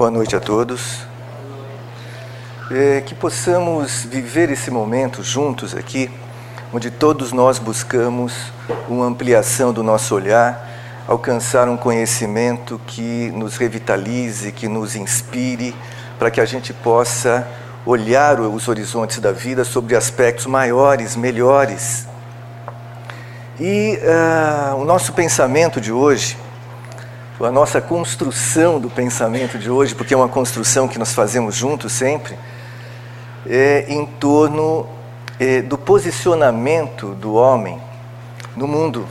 Boa noite a todos. É, que possamos viver esse momento juntos aqui, onde todos nós buscamos uma ampliação do nosso olhar, alcançar um conhecimento que nos revitalize, que nos inspire, para que a gente possa olhar os horizontes da vida sobre aspectos maiores, melhores. E uh, o nosso pensamento de hoje a nossa construção do pensamento de hoje, porque é uma construção que nós fazemos juntos sempre, é em torno é, do posicionamento do homem no mundo.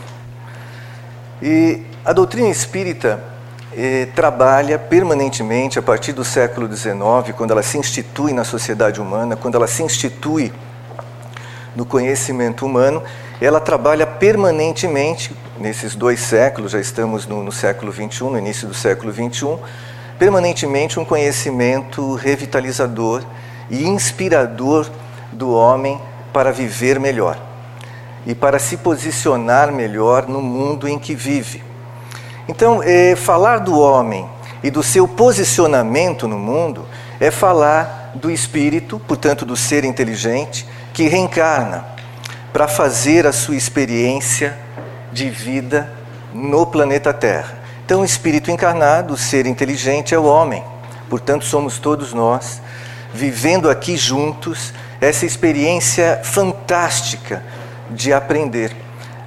E a doutrina espírita é, trabalha permanentemente, a partir do século XIX, quando ela se institui na sociedade humana, quando ela se institui no conhecimento humano, ela trabalha permanentemente, nesses dois séculos, já estamos no, no século XXI, no início do século XXI, permanentemente um conhecimento revitalizador e inspirador do homem para viver melhor e para se posicionar melhor no mundo em que vive. Então, é, falar do homem e do seu posicionamento no mundo é falar do espírito, portanto, do ser inteligente, que reencarna para fazer a sua experiência de vida no planeta Terra. Então, o espírito encarnado, o ser inteligente, é o homem. Portanto, somos todos nós vivendo aqui juntos essa experiência fantástica de aprender.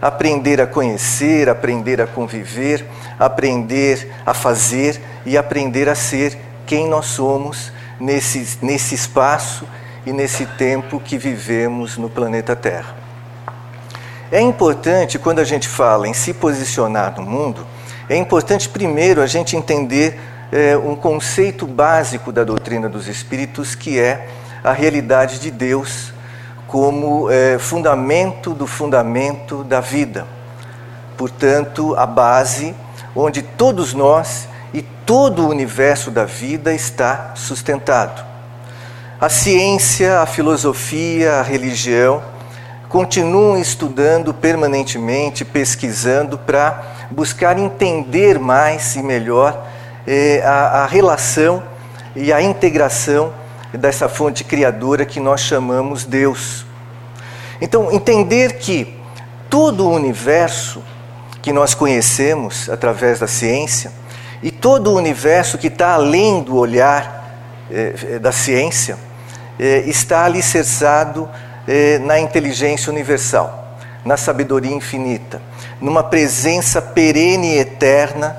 Aprender a conhecer, aprender a conviver, aprender a fazer e aprender a ser quem nós somos nesse, nesse espaço e nesse tempo que vivemos no planeta Terra. É importante, quando a gente fala em se posicionar no mundo, é importante primeiro a gente entender é, um conceito básico da doutrina dos espíritos, que é a realidade de Deus como é, fundamento do fundamento da vida. Portanto, a base onde todos nós e todo o universo da vida está sustentado. A ciência, a filosofia, a religião continuam estudando permanentemente, pesquisando para buscar entender mais e melhor eh, a, a relação e a integração dessa fonte criadora que nós chamamos Deus. Então, entender que todo o universo que nós conhecemos através da ciência e todo o universo que está além do olhar eh, da ciência eh, está alicerçado eh, na inteligência universal, na sabedoria infinita, numa presença perene e eterna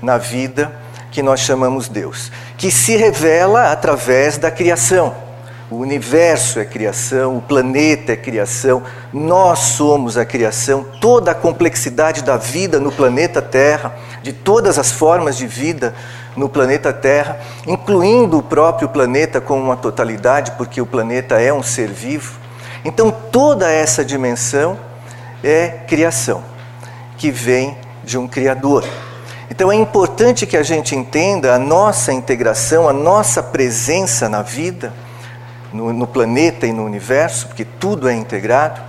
na vida que nós chamamos Deus, que se revela através da criação. O universo é criação, o planeta é criação, nós somos a criação, toda a complexidade da vida no planeta Terra, de todas as formas de vida no planeta Terra, incluindo o próprio planeta como uma totalidade, porque o planeta é um ser vivo, então, toda essa dimensão é criação, que vem de um Criador. Então, é importante que a gente entenda a nossa integração, a nossa presença na vida, no, no planeta e no universo, porque tudo é integrado,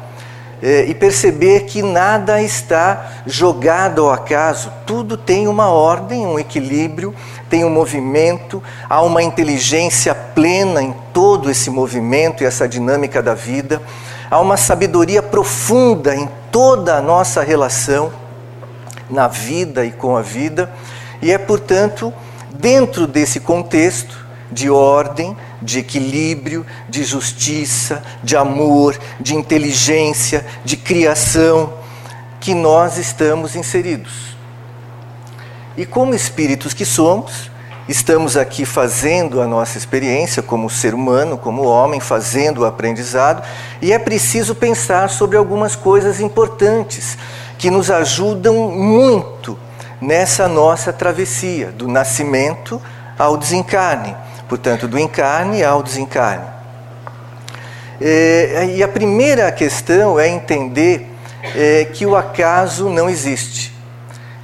é, e perceber que nada está jogado ao acaso, tudo tem uma ordem, um equilíbrio, tem um movimento, há uma inteligência plena em todo esse movimento e essa dinâmica da vida, há uma sabedoria profunda em toda a nossa relação na vida e com a vida, e é, portanto, dentro desse contexto de ordem, de equilíbrio, de justiça, de amor, de inteligência, de criação, que nós estamos inseridos. E como espíritos que somos, estamos aqui fazendo a nossa experiência como ser humano, como homem, fazendo o aprendizado, e é preciso pensar sobre algumas coisas importantes que nos ajudam muito nessa nossa travessia, do nascimento ao desencarne portanto, do encarne ao desencarne. É, e a primeira questão é entender é, que o acaso não existe.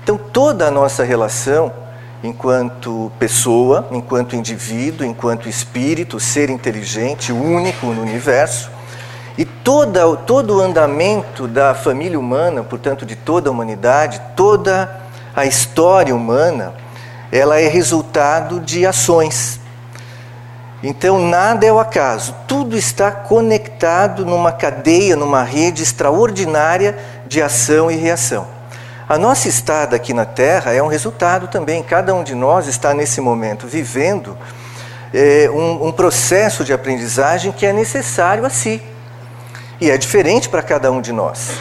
Então, toda a nossa relação, enquanto pessoa, enquanto indivíduo, enquanto espírito, ser inteligente, único no universo, e toda, todo o andamento da família humana, portanto, de toda a humanidade, toda a história humana, ela é resultado de ações. Então nada é o acaso, tudo está conectado numa cadeia, numa rede extraordinária de ação e reação. A nossa estada aqui na Terra é um resultado também, cada um de nós está nesse momento vivendo é, um, um processo de aprendizagem que é necessário a si. E é diferente para cada um de nós.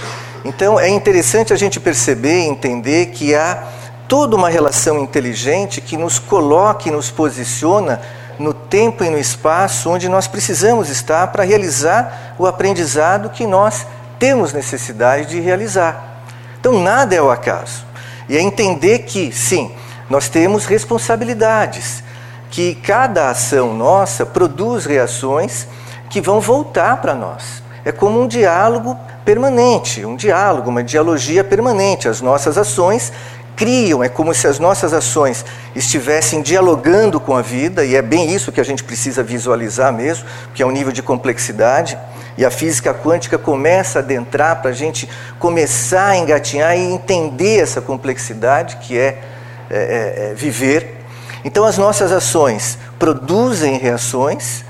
Então é interessante a gente perceber e entender que há toda uma relação inteligente que nos coloca e nos posiciona no tempo e no espaço onde nós precisamos estar para realizar o aprendizado que nós temos necessidade de realizar. Então, nada é o acaso. E é entender que, sim, nós temos responsabilidades, que cada ação nossa produz reações que vão voltar para nós. É como um diálogo permanente, um diálogo, uma dialogia permanente. As nossas ações criam, é como se as nossas ações estivessem dialogando com a vida, e é bem isso que a gente precisa visualizar mesmo, que é um nível de complexidade. E a física quântica começa a adentrar para a gente começar a engatinhar e entender essa complexidade que é, é, é, é viver. Então, as nossas ações produzem reações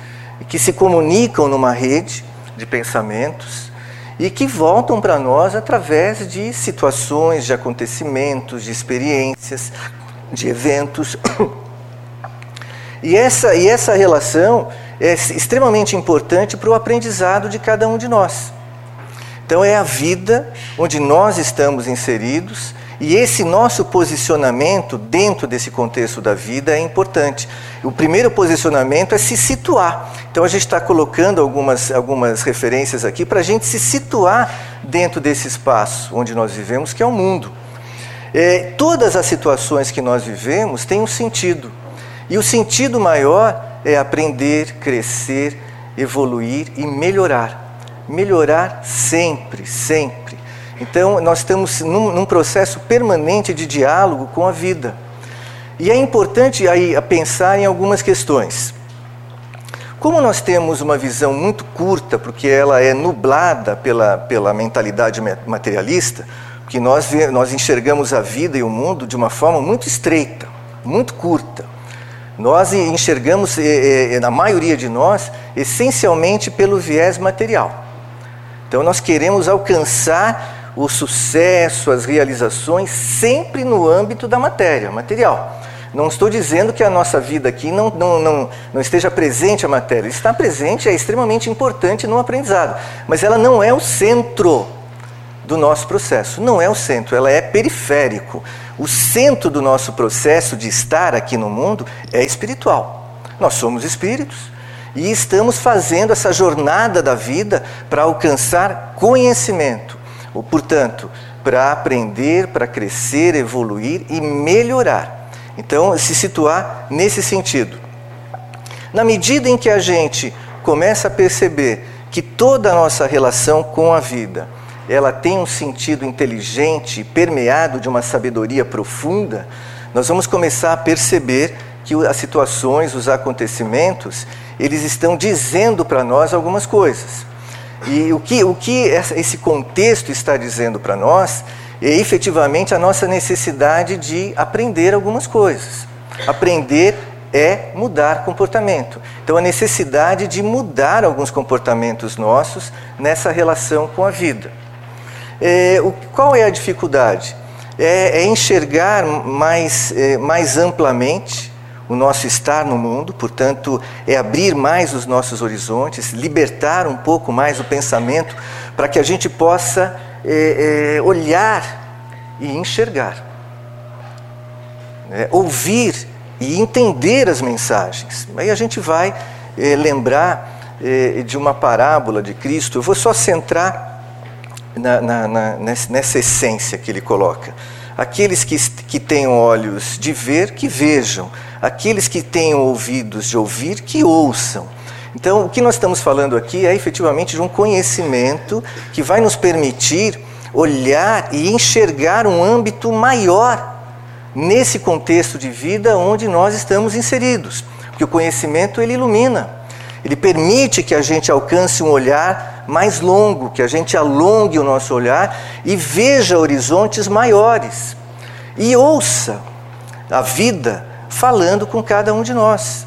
que se comunicam numa rede de pensamentos e que voltam para nós através de situações, de acontecimentos, de experiências, de eventos. E essa, e essa relação é extremamente importante para o aprendizado de cada um de nós. Então, é a vida onde nós estamos inseridos e esse nosso posicionamento dentro desse contexto da vida é importante. O primeiro posicionamento é se situar. Então a gente está colocando algumas, algumas referências aqui para a gente se situar dentro desse espaço onde nós vivemos, que é o mundo. É, todas as situações que nós vivemos têm um sentido. E o sentido maior é aprender, crescer, evoluir e melhorar. Melhorar sempre, sempre. Então, nós estamos num, num, processo permanente de diálogo com a vida. E é importante aí pensar em algumas questões. Como nós temos uma visão muito curta, porque ela é nublada pela, pela mentalidade materialista, que nós, nós enxergamos a vida e o mundo de uma forma muito estreita, muito curta. Nós enxergamos, na maioria de nós, essencialmente pelo viés material. Então, nós queremos alcançar o sucesso, as realizações, sempre no âmbito da matéria, material. Não estou dizendo que a nossa vida aqui não, não, não, não esteja presente a matéria. Está presente, é extremamente importante no aprendizado. Mas ela não é o centro do nosso processo. Não é o centro, ela é periférico. O centro do nosso processo de estar aqui no mundo é espiritual. Nós somos espíritos e estamos fazendo essa jornada da vida para alcançar conhecimento, portanto, para aprender, para crescer, evoluir e melhorar. Então, se situar nesse sentido. Na medida em que a gente começa a perceber que toda a nossa relação com a vida, ela tem um sentido inteligente, permeado de uma sabedoria profunda, nós vamos começar a perceber que as situações, os acontecimentos, eles estão dizendo para nós algumas coisas. E o que, o que esse contexto está dizendo para nós é efetivamente a nossa necessidade de aprender algumas coisas. Aprender é mudar comportamento. Então, a necessidade de mudar alguns comportamentos nossos nessa relação com a vida. É, o, qual é a dificuldade? É, é enxergar mais, é, mais amplamente o nosso estar no mundo, portanto, é abrir mais os nossos horizontes, libertar um pouco mais o pensamento, para que a gente possa é, é, olhar e enxergar, é, ouvir e entender as mensagens. Aí a gente vai é, lembrar de uma parábola de Cristo, eu vou só centrar na, na, na, nessa essência que ele coloca. Aqueles que, que tenham olhos de ver, que vejam. Aqueles que tenham ouvidos de ouvir, que ouçam. Então, o que nós estamos falando aqui é efetivamente de um conhecimento que vai nos permitir olhar e enxergar um âmbito maior nesse contexto de vida onde nós estamos inseridos. Porque o conhecimento ele ilumina, ele permite que a gente alcance um olhar mais longo, que a gente alongue o nosso olhar e veja horizontes maiores. E ouça, a vida falando com cada um de nós.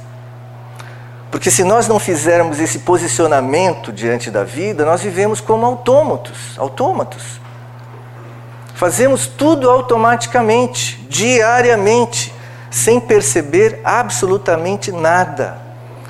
Porque se nós não fizermos esse posicionamento diante da vida, nós vivemos como autômatos, autômatos. Fazemos tudo automaticamente, diariamente, sem perceber absolutamente nada.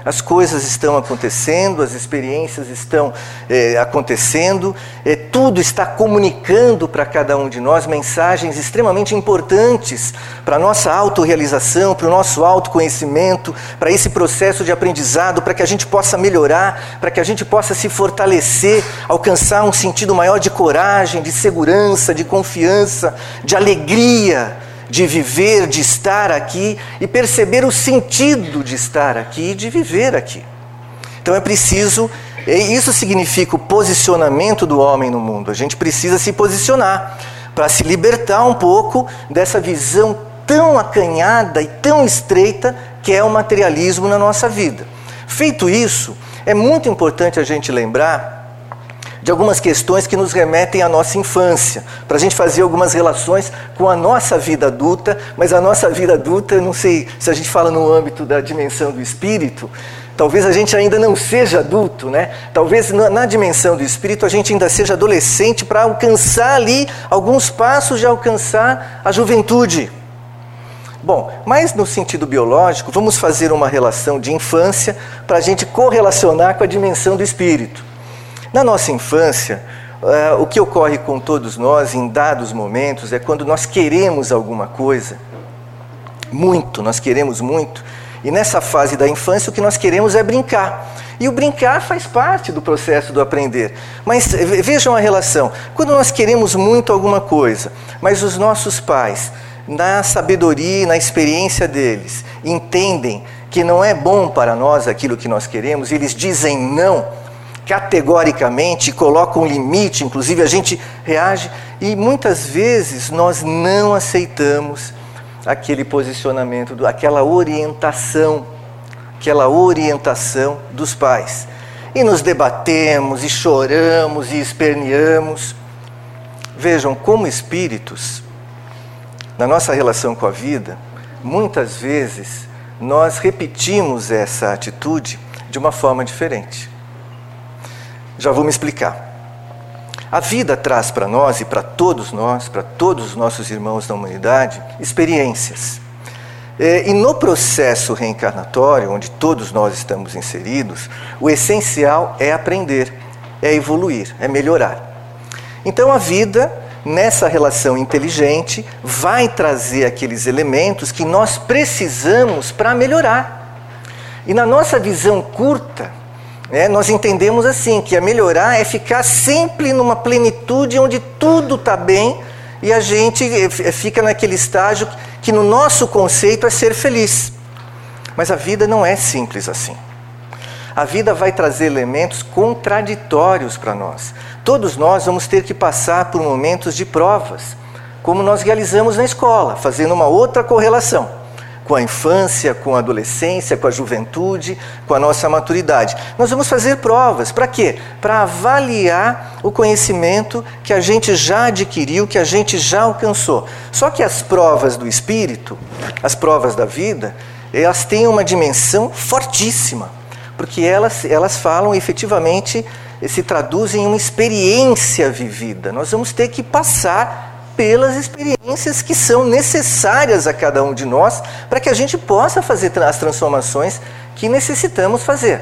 As coisas estão acontecendo, as experiências estão é, acontecendo, é, tudo está comunicando para cada um de nós mensagens extremamente importantes para a nossa autorrealização, para o nosso autoconhecimento, para esse processo de aprendizado, para que a gente possa melhorar, para que a gente possa se fortalecer, alcançar um sentido maior de coragem, de segurança, de confiança, de alegria de viver, de estar aqui e perceber o sentido de estar aqui e de viver aqui. Então é preciso, isso significa o posicionamento do homem no mundo. A gente precisa se posicionar para se libertar um pouco dessa visão tão acanhada e tão estreita que é o materialismo na nossa vida. Feito isso, é muito importante a gente lembrar de algumas questões que nos remetem à nossa infância, para a gente fazer algumas relações com a nossa vida adulta, mas a nossa vida adulta, não sei se a gente fala no âmbito da dimensão do espírito, talvez a gente ainda não seja adulto, né? Talvez na, na dimensão do espírito a gente ainda seja adolescente para alcançar ali alguns passos de alcançar a juventude. Bom, mas no sentido biológico, vamos fazer uma relação de infância para a gente correlacionar com a dimensão do espírito. Na nossa infância, uh, o que ocorre com todos nós em dados momentos é quando nós queremos alguma coisa, muito, nós queremos muito, e nessa fase da infância o que nós queremos é brincar. E o brincar faz parte do processo do aprender. Mas vejam a relação. Quando nós queremos muito alguma coisa, mas os nossos pais, na sabedoria e na experiência deles, entendem que não é bom para nós aquilo que nós queremos, e eles dizem não, categoricamente, coloca um limite, inclusive a gente reage e muitas vezes nós não aceitamos aquele posicionamento, aquela orientação, aquela orientação dos pais. E nos debatemos, e choramos, e esperneamos. Vejam, como espíritos, na nossa relação com a vida, muitas vezes nós repetimos essa atitude de uma forma diferente. Já vou me explicar. A vida traz para nós e para todos nós, para todos os nossos irmãos da humanidade, experiências. É, e no processo reencarnatório, onde todos nós estamos inseridos, o essencial é aprender, é evoluir, é melhorar. Então a vida, nessa relação inteligente, vai trazer aqueles elementos que nós precisamos para melhorar. E na nossa visão curta, é, nós entendemos assim, que a melhorar é ficar sempre numa plenitude onde tudo está bem e a gente eh, eh, fica naquele estágio que no nosso conceito é ser feliz. Mas a vida não é simples assim. A vida vai trazer elementos contraditórios para nós. Todos nós vamos ter que passar por momentos de provas, como nós realizamos na escola, fazendo uma outra correlação com a infância, com a adolescência, com a juventude, com a nossa maturidade. Nós vamos fazer provas. Para quê? Para avaliar o conhecimento que a gente já adquiriu, que a gente já alcançou. Só que as provas do espírito, as provas da vida, elas têm uma dimensão fortíssima, porque elas, elas falam efetivamente, se traduzem em uma experiência vivida. Nós vamos ter que passar pelas experiências que são necessárias a cada um de nós para que a gente possa fazer as transformações que necessitamos fazer.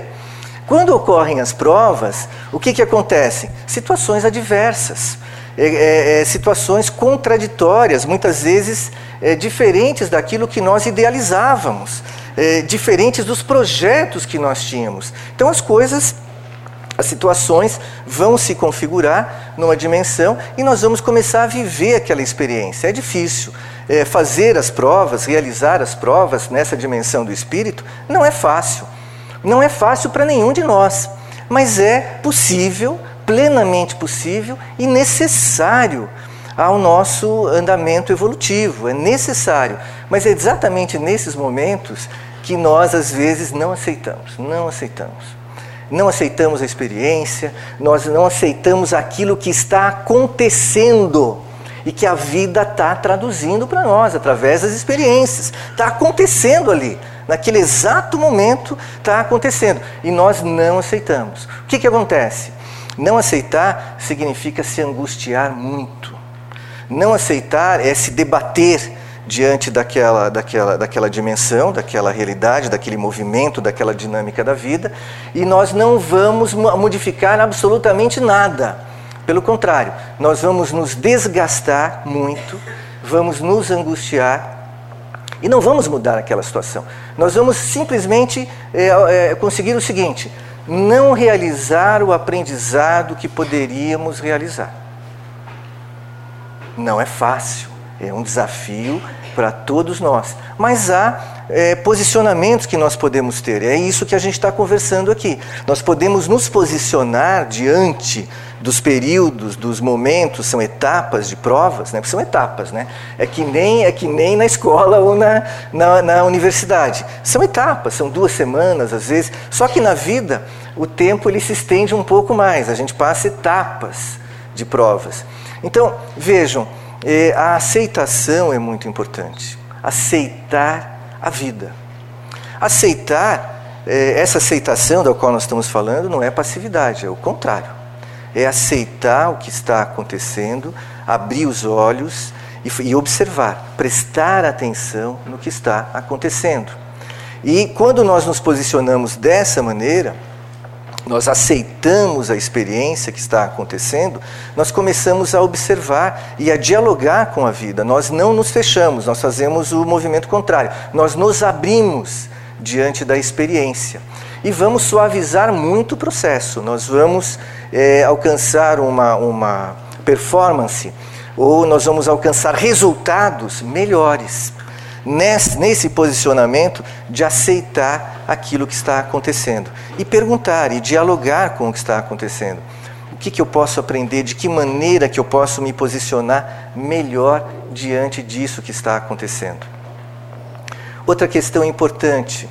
Quando ocorrem as provas, o que, que acontece? Situações adversas, é, é, é, situações contraditórias, muitas vezes é, diferentes daquilo que nós idealizávamos, é, diferentes dos projetos que nós tínhamos. Então as coisas as situações vão se configurar numa dimensão e nós vamos começar a viver aquela experiência. É difícil. É, fazer as provas, realizar as provas nessa dimensão do espírito, não é fácil. Não é fácil para nenhum de nós, mas é possível, plenamente possível e necessário ao nosso andamento evolutivo. É necessário. Mas é exatamente nesses momentos que nós, às vezes, não aceitamos. Não aceitamos não aceitamos a experiência, nós não aceitamos aquilo que está acontecendo. e que a vida está traduzindo para nós através das experiências. Está acontecendo ali, naquele exato momento está acontecendo e nós não aceitamos. O que, que acontece? Não aceitar significa se angustiar muito. Não aceitar é se debater diante daquela, daquela, daquela dimensão, daquela realidade, daquele movimento, daquela dinâmica da vida, e nós não vamos modificar absolutamente nada. Pelo contrário, nós vamos nos desgastar muito, vamos nos angustiar e não vamos mudar aquela situação. Nós vamos simplesmente é, é, conseguir o seguinte: não realizar o aprendizado que poderíamos realizar. Não é fácil, é um desafio para todos nós. Mas há é, posicionamentos que nós podemos ter. É isso que a gente está conversando aqui. Nós podemos nos posicionar diante dos períodos, dos momentos, são etapas de provas, né? são etapas, né? É que nem, é que nem na escola ou na, na, na universidade. São etapas, são duas semanas às vezes. Só que na vida o tempo ele se estende um pouco mais. A gente passa etapas de provas. Então vejam, é, a aceitação é muito importante. Aceitar a vida. Aceitar, é, essa aceitação da qual nós estamos falando não é passividade, é o contrário. É aceitar o que está acontecendo, abrir os olhos e, e observar, prestar atenção no que está acontecendo. E quando nós nos posicionamos dessa maneira, nós aceitamos a experiência que está acontecendo, nós começamos a observar e a dialogar com a vida. Nós não nos fechamos, nós fazemos o movimento contrário. Nós nos abrimos diante da experiência. E vamos suavizar muito o processo, nós vamos é, alcançar uma, uma performance ou nós vamos alcançar resultados melhores nesse, posicionamento de aceitar aquilo que está acontecendo e perguntar e dialogar com o que está acontecendo. O que, que eu posso aprender? De que maneira que eu posso me posicionar melhor diante disso que está acontecendo? Outra questão importante,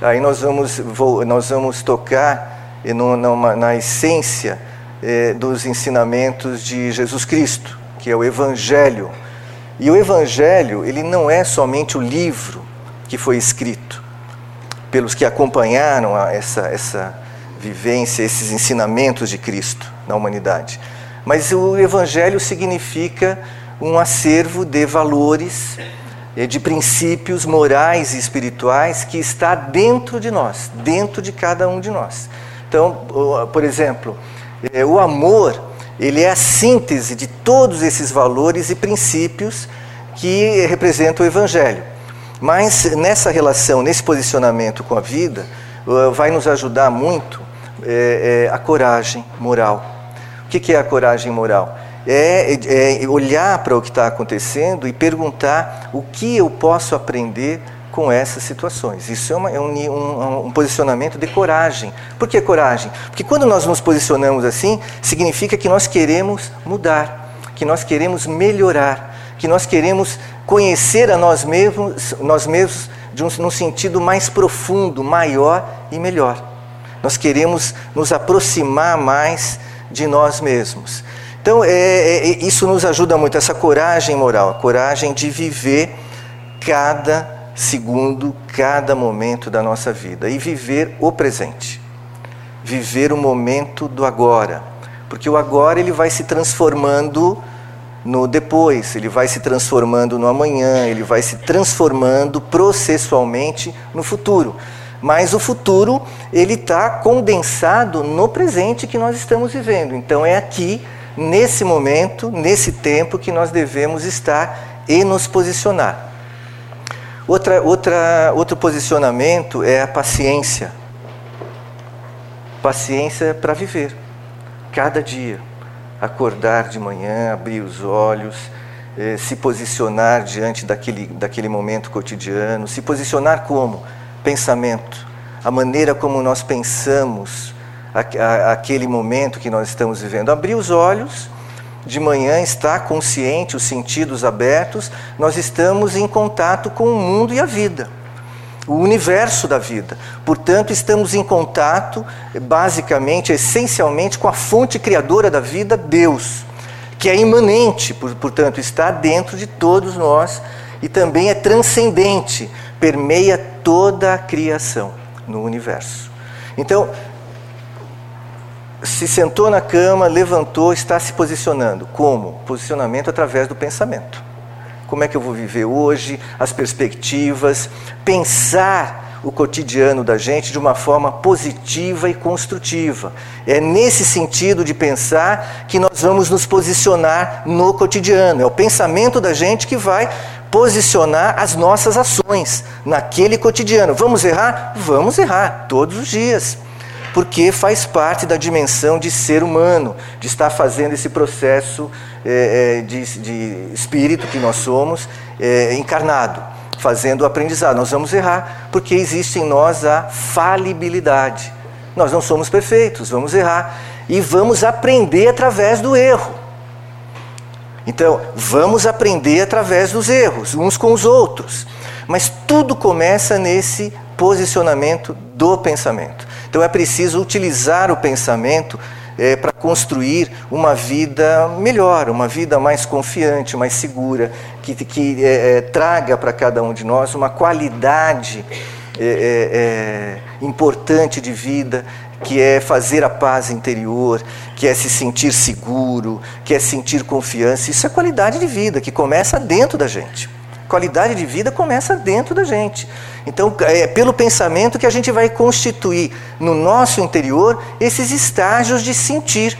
aí nós vamos, nós vamos tocar numa, na essência eh, dos ensinamentos de Jesus Cristo, que é o Evangelho e o Evangelho, ele não é somente o livro que foi escrito pelos que acompanharam essa, essa vivência, esses ensinamentos de Cristo na humanidade. Mas o Evangelho significa um acervo de valores, eh, de princípios morais e espirituais que está dentro de nós, dentro de cada um de nós. Então, por exemplo, eh, o amor ele é a síntese de todos esses valores e princípios que representam o Evangelho. Mas nessa relação, nesse posicionamento com a vida, uh, vai nos ajudar muito é, é, a coragem moral. O que é a coragem moral? É, é olhar para o que está acontecendo e perguntar o que eu posso aprender com essas situações. Isso é, uma, é um, um, um, posicionamento de coragem. Por que coragem? Porque quando nós nos posicionamos assim, significa que nós queremos mudar, que nós queremos melhorar, que nós queremos conhecer a nós mesmos, nós mesmos de um, num sentido mais profundo, maior e melhor. Nós queremos nos aproximar mais de nós mesmos. Então, é, é, isso nos ajuda muito, essa coragem moral, a coragem de viver cada segundo cada momento da nossa vida e viver o presente. Viver o momento do agora, porque o agora ele vai se transformando no depois, ele vai se transformando no amanhã, ele vai se transformando processualmente no futuro. Mas o futuro ele está condensado no presente que nós estamos vivendo. Então é aqui, nesse momento, nesse tempo que nós devemos estar e nos posicionar. Outra, outra, outro posicionamento é a paciência. Paciência para viver, cada dia. Acordar de manhã, abrir os olhos, eh, se posicionar diante daquele, daquele momento cotidiano. Se posicionar como? Pensamento. A maneira como nós pensamos a, a, aquele momento que nós estamos vivendo. Abrir os olhos de manhã está consciente, os sentidos abertos, nós estamos em contato com o mundo e a vida, o universo da vida. Portanto, estamos em contato, basicamente, essencialmente, com a fonte criadora da vida, Deus. que é imanente, portanto, está dentro de todos nós e também é transcendente, permeia toda a criação no universo. Então, se sentou na cama, levantou, está se posicionando. Como? Posicionamento através do pensamento. Como é que eu vou viver hoje? As perspectivas, pensar o cotidiano da gente de uma forma positiva e construtiva. É nesse sentido de pensar que nós vamos nos posicionar no cotidiano. É o pensamento da gente que vai posicionar as nossas ações naquele cotidiano. Vamos errar? Vamos errar todos os dias. Porque faz parte da dimensão de ser humano, de estar fazendo esse processo é, de, de, espírito que nós somos é, encarnado fazendo o aprendizado. Nós vamos errar, porque existe em nós a falibilidade. Nós não somos perfeitos, vamos errar. E vamos aprender através do erro. Então, vamos aprender através dos erros, uns com os outros. Mas tudo começa nesse posicionamento do pensamento. Então, é preciso utilizar o pensamento é, para construir uma vida melhor, uma vida mais confiante, mais segura, que, que é, é, traga para cada um de nós uma qualidade importante de vida, que é fazer a paz interior, que é se sentir seguro, que é sentir confiança. Isso é qualidade de vida que começa dentro da gente. Qualidade de vida começa dentro da gente. Então, é pelo pensamento que a gente vai constituir no nosso interior esses estágios de sentir.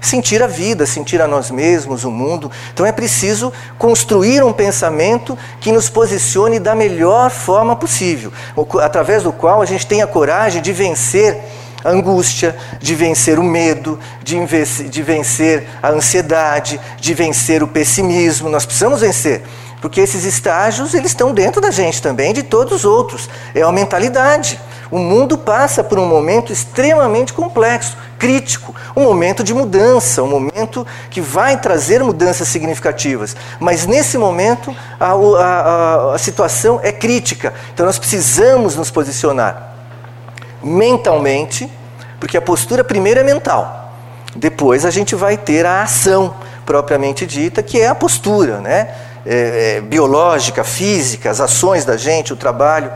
Sentir a vida, sentir a nós mesmos, o mundo. Então é preciso construir um pensamento que nos posicione da melhor forma possível, através do qual a gente tenha coragem de vencer a angústia, de vencer o medo, de vencer a ansiedade, de vencer o pessimismo. Nós precisamos vencer. Porque esses estágios, eles estão dentro da gente também, de todos os outros. É a mentalidade. O mundo passa por um momento extremamente complexo, crítico, um momento de mudança, um momento que vai trazer mudanças significativas. Mas nesse momento a, a, a situação é crítica. Então nós precisamos nos posicionar mentalmente, porque a postura primeiro é mental. Depois a gente vai ter a ação propriamente dita, que é a postura, né? É, é, biológica, física, as ações da gente, o trabalho.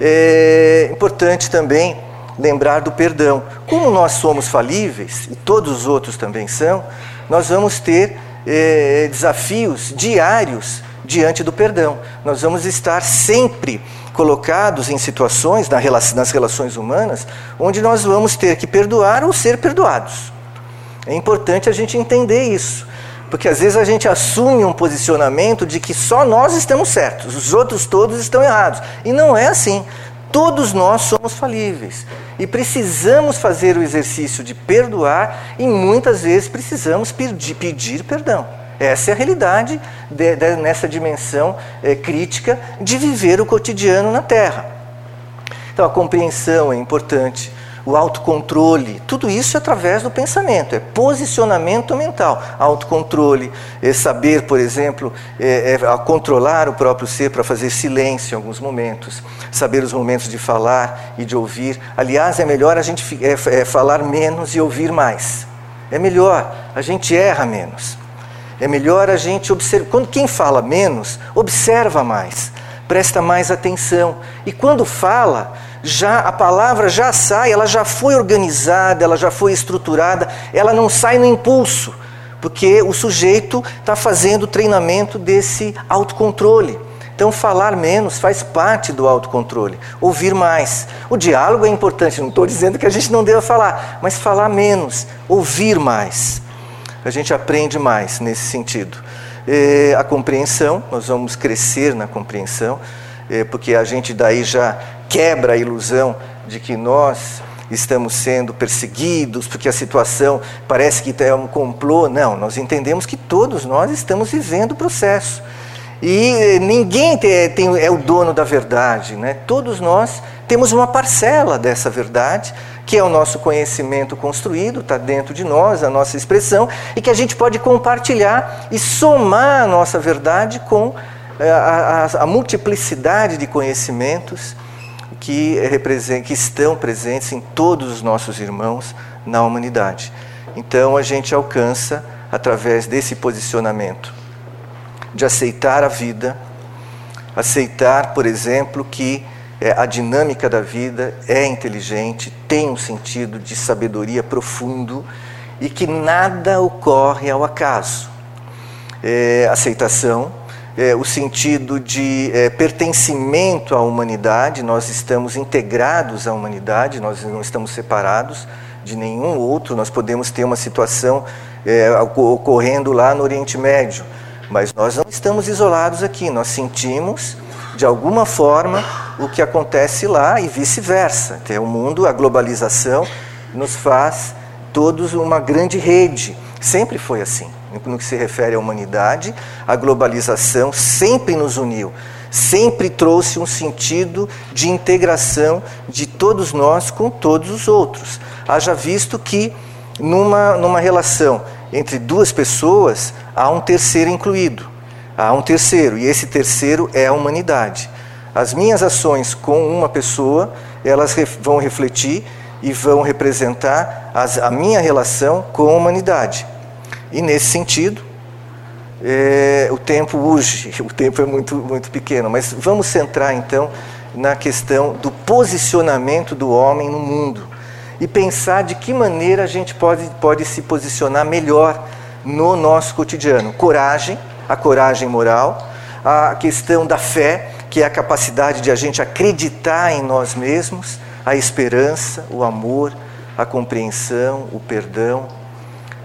É importante também lembrar do perdão. Como nós somos falíveis, e todos os outros também são, nós vamos ter é, desafios diários diante do perdão. Nós vamos estar sempre colocados em situações nas relações humanas onde nós vamos ter que perdoar ou ser perdoados. É importante a gente entender isso. Porque às vezes a gente assume um posicionamento de que só nós estamos certos, os outros todos estão errados. E não é assim. Todos nós somos falíveis e precisamos fazer o exercício de perdoar e muitas vezes precisamos pedir, pedir perdão. Essa é a realidade de, de, nessa dimensão é, crítica de viver o cotidiano na Terra. Então a compreensão é importante, o autocontrole, tudo isso é através do pensamento, é posicionamento mental. Autocontrole, é saber, por exemplo, é, é controlar o próprio ser para fazer silêncio em alguns momentos, saber os momentos de falar e de ouvir. Aliás, é melhor a gente é, é, falar menos e ouvir mais. É melhor, a gente erra menos. É melhor a gente observar. Quando quem fala menos, observa mais, presta mais atenção. E quando fala, já a palavra já sai, ela já foi organizada, ela já foi estruturada, ela não sai no impulso, porque o sujeito está fazendo o treinamento desse autocontrole. Então, falar menos faz parte do autocontrole. Ouvir mais. O diálogo é importante, não estou dizendo que a gente não deva falar, mas falar menos, ouvir mais. A gente aprende mais nesse sentido. E a compreensão, nós vamos crescer na compreensão, porque a gente daí já quebra a ilusão de que nós estamos sendo perseguidos porque a situação parece que é um complô. Não, nós entendemos que todos nós estamos vivendo o processo. E ninguém tem, tem, é o dono da verdade, né? Todos nós temos uma parcela dessa verdade, que é o nosso conhecimento construído, está dentro de nós, a nossa expressão, e que a gente pode compartilhar e somar a nossa verdade com eh, a, a, a multiplicidade de conhecimentos que, que estão presentes em todos os nossos irmãos na humanidade. Então a gente alcança através desse posicionamento de aceitar a vida, aceitar, por exemplo, que é, a dinâmica da vida é inteligente, tem um sentido de sabedoria profundo e que nada ocorre ao acaso. É, aceitação, é, o sentido de é, pertencimento à humanidade, nós estamos integrados à humanidade, nós não estamos separados de nenhum outro, nós podemos ter uma situação é, ocorrendo lá no Oriente Médio, mas nós não estamos isolados aqui, nós sentimos de alguma forma o que acontece lá e vice-versa. O mundo, a globalização, nos faz todos uma grande rede. Sempre foi assim. No que se refere à humanidade, a globalização sempre nos uniu, sempre trouxe um sentido de integração de todos nós com todos os outros. Haja visto que numa, numa relação entre duas pessoas há um terceiro incluído há um terceiro, e esse terceiro é a humanidade. As minhas ações com uma pessoa, elas vão refletir e vão representar as, a minha relação com a humanidade. E nesse sentido, é, o tempo urge, o tempo é muito, muito pequeno, mas vamos centrar então na questão do posicionamento do homem no mundo e pensar de que maneira a gente pode, pode se posicionar melhor no nosso cotidiano. Coragem, a coragem moral, a questão da fé, que é a capacidade de a gente acreditar em nós mesmos, a esperança, o amor, a compreensão, o perdão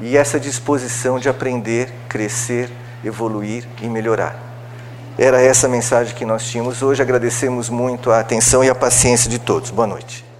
e essa disposição de aprender, crescer, evoluir e melhorar. Era essa a mensagem que nós tínhamos hoje. Agradecemos muito a atenção e a paciência de todos. Boa noite.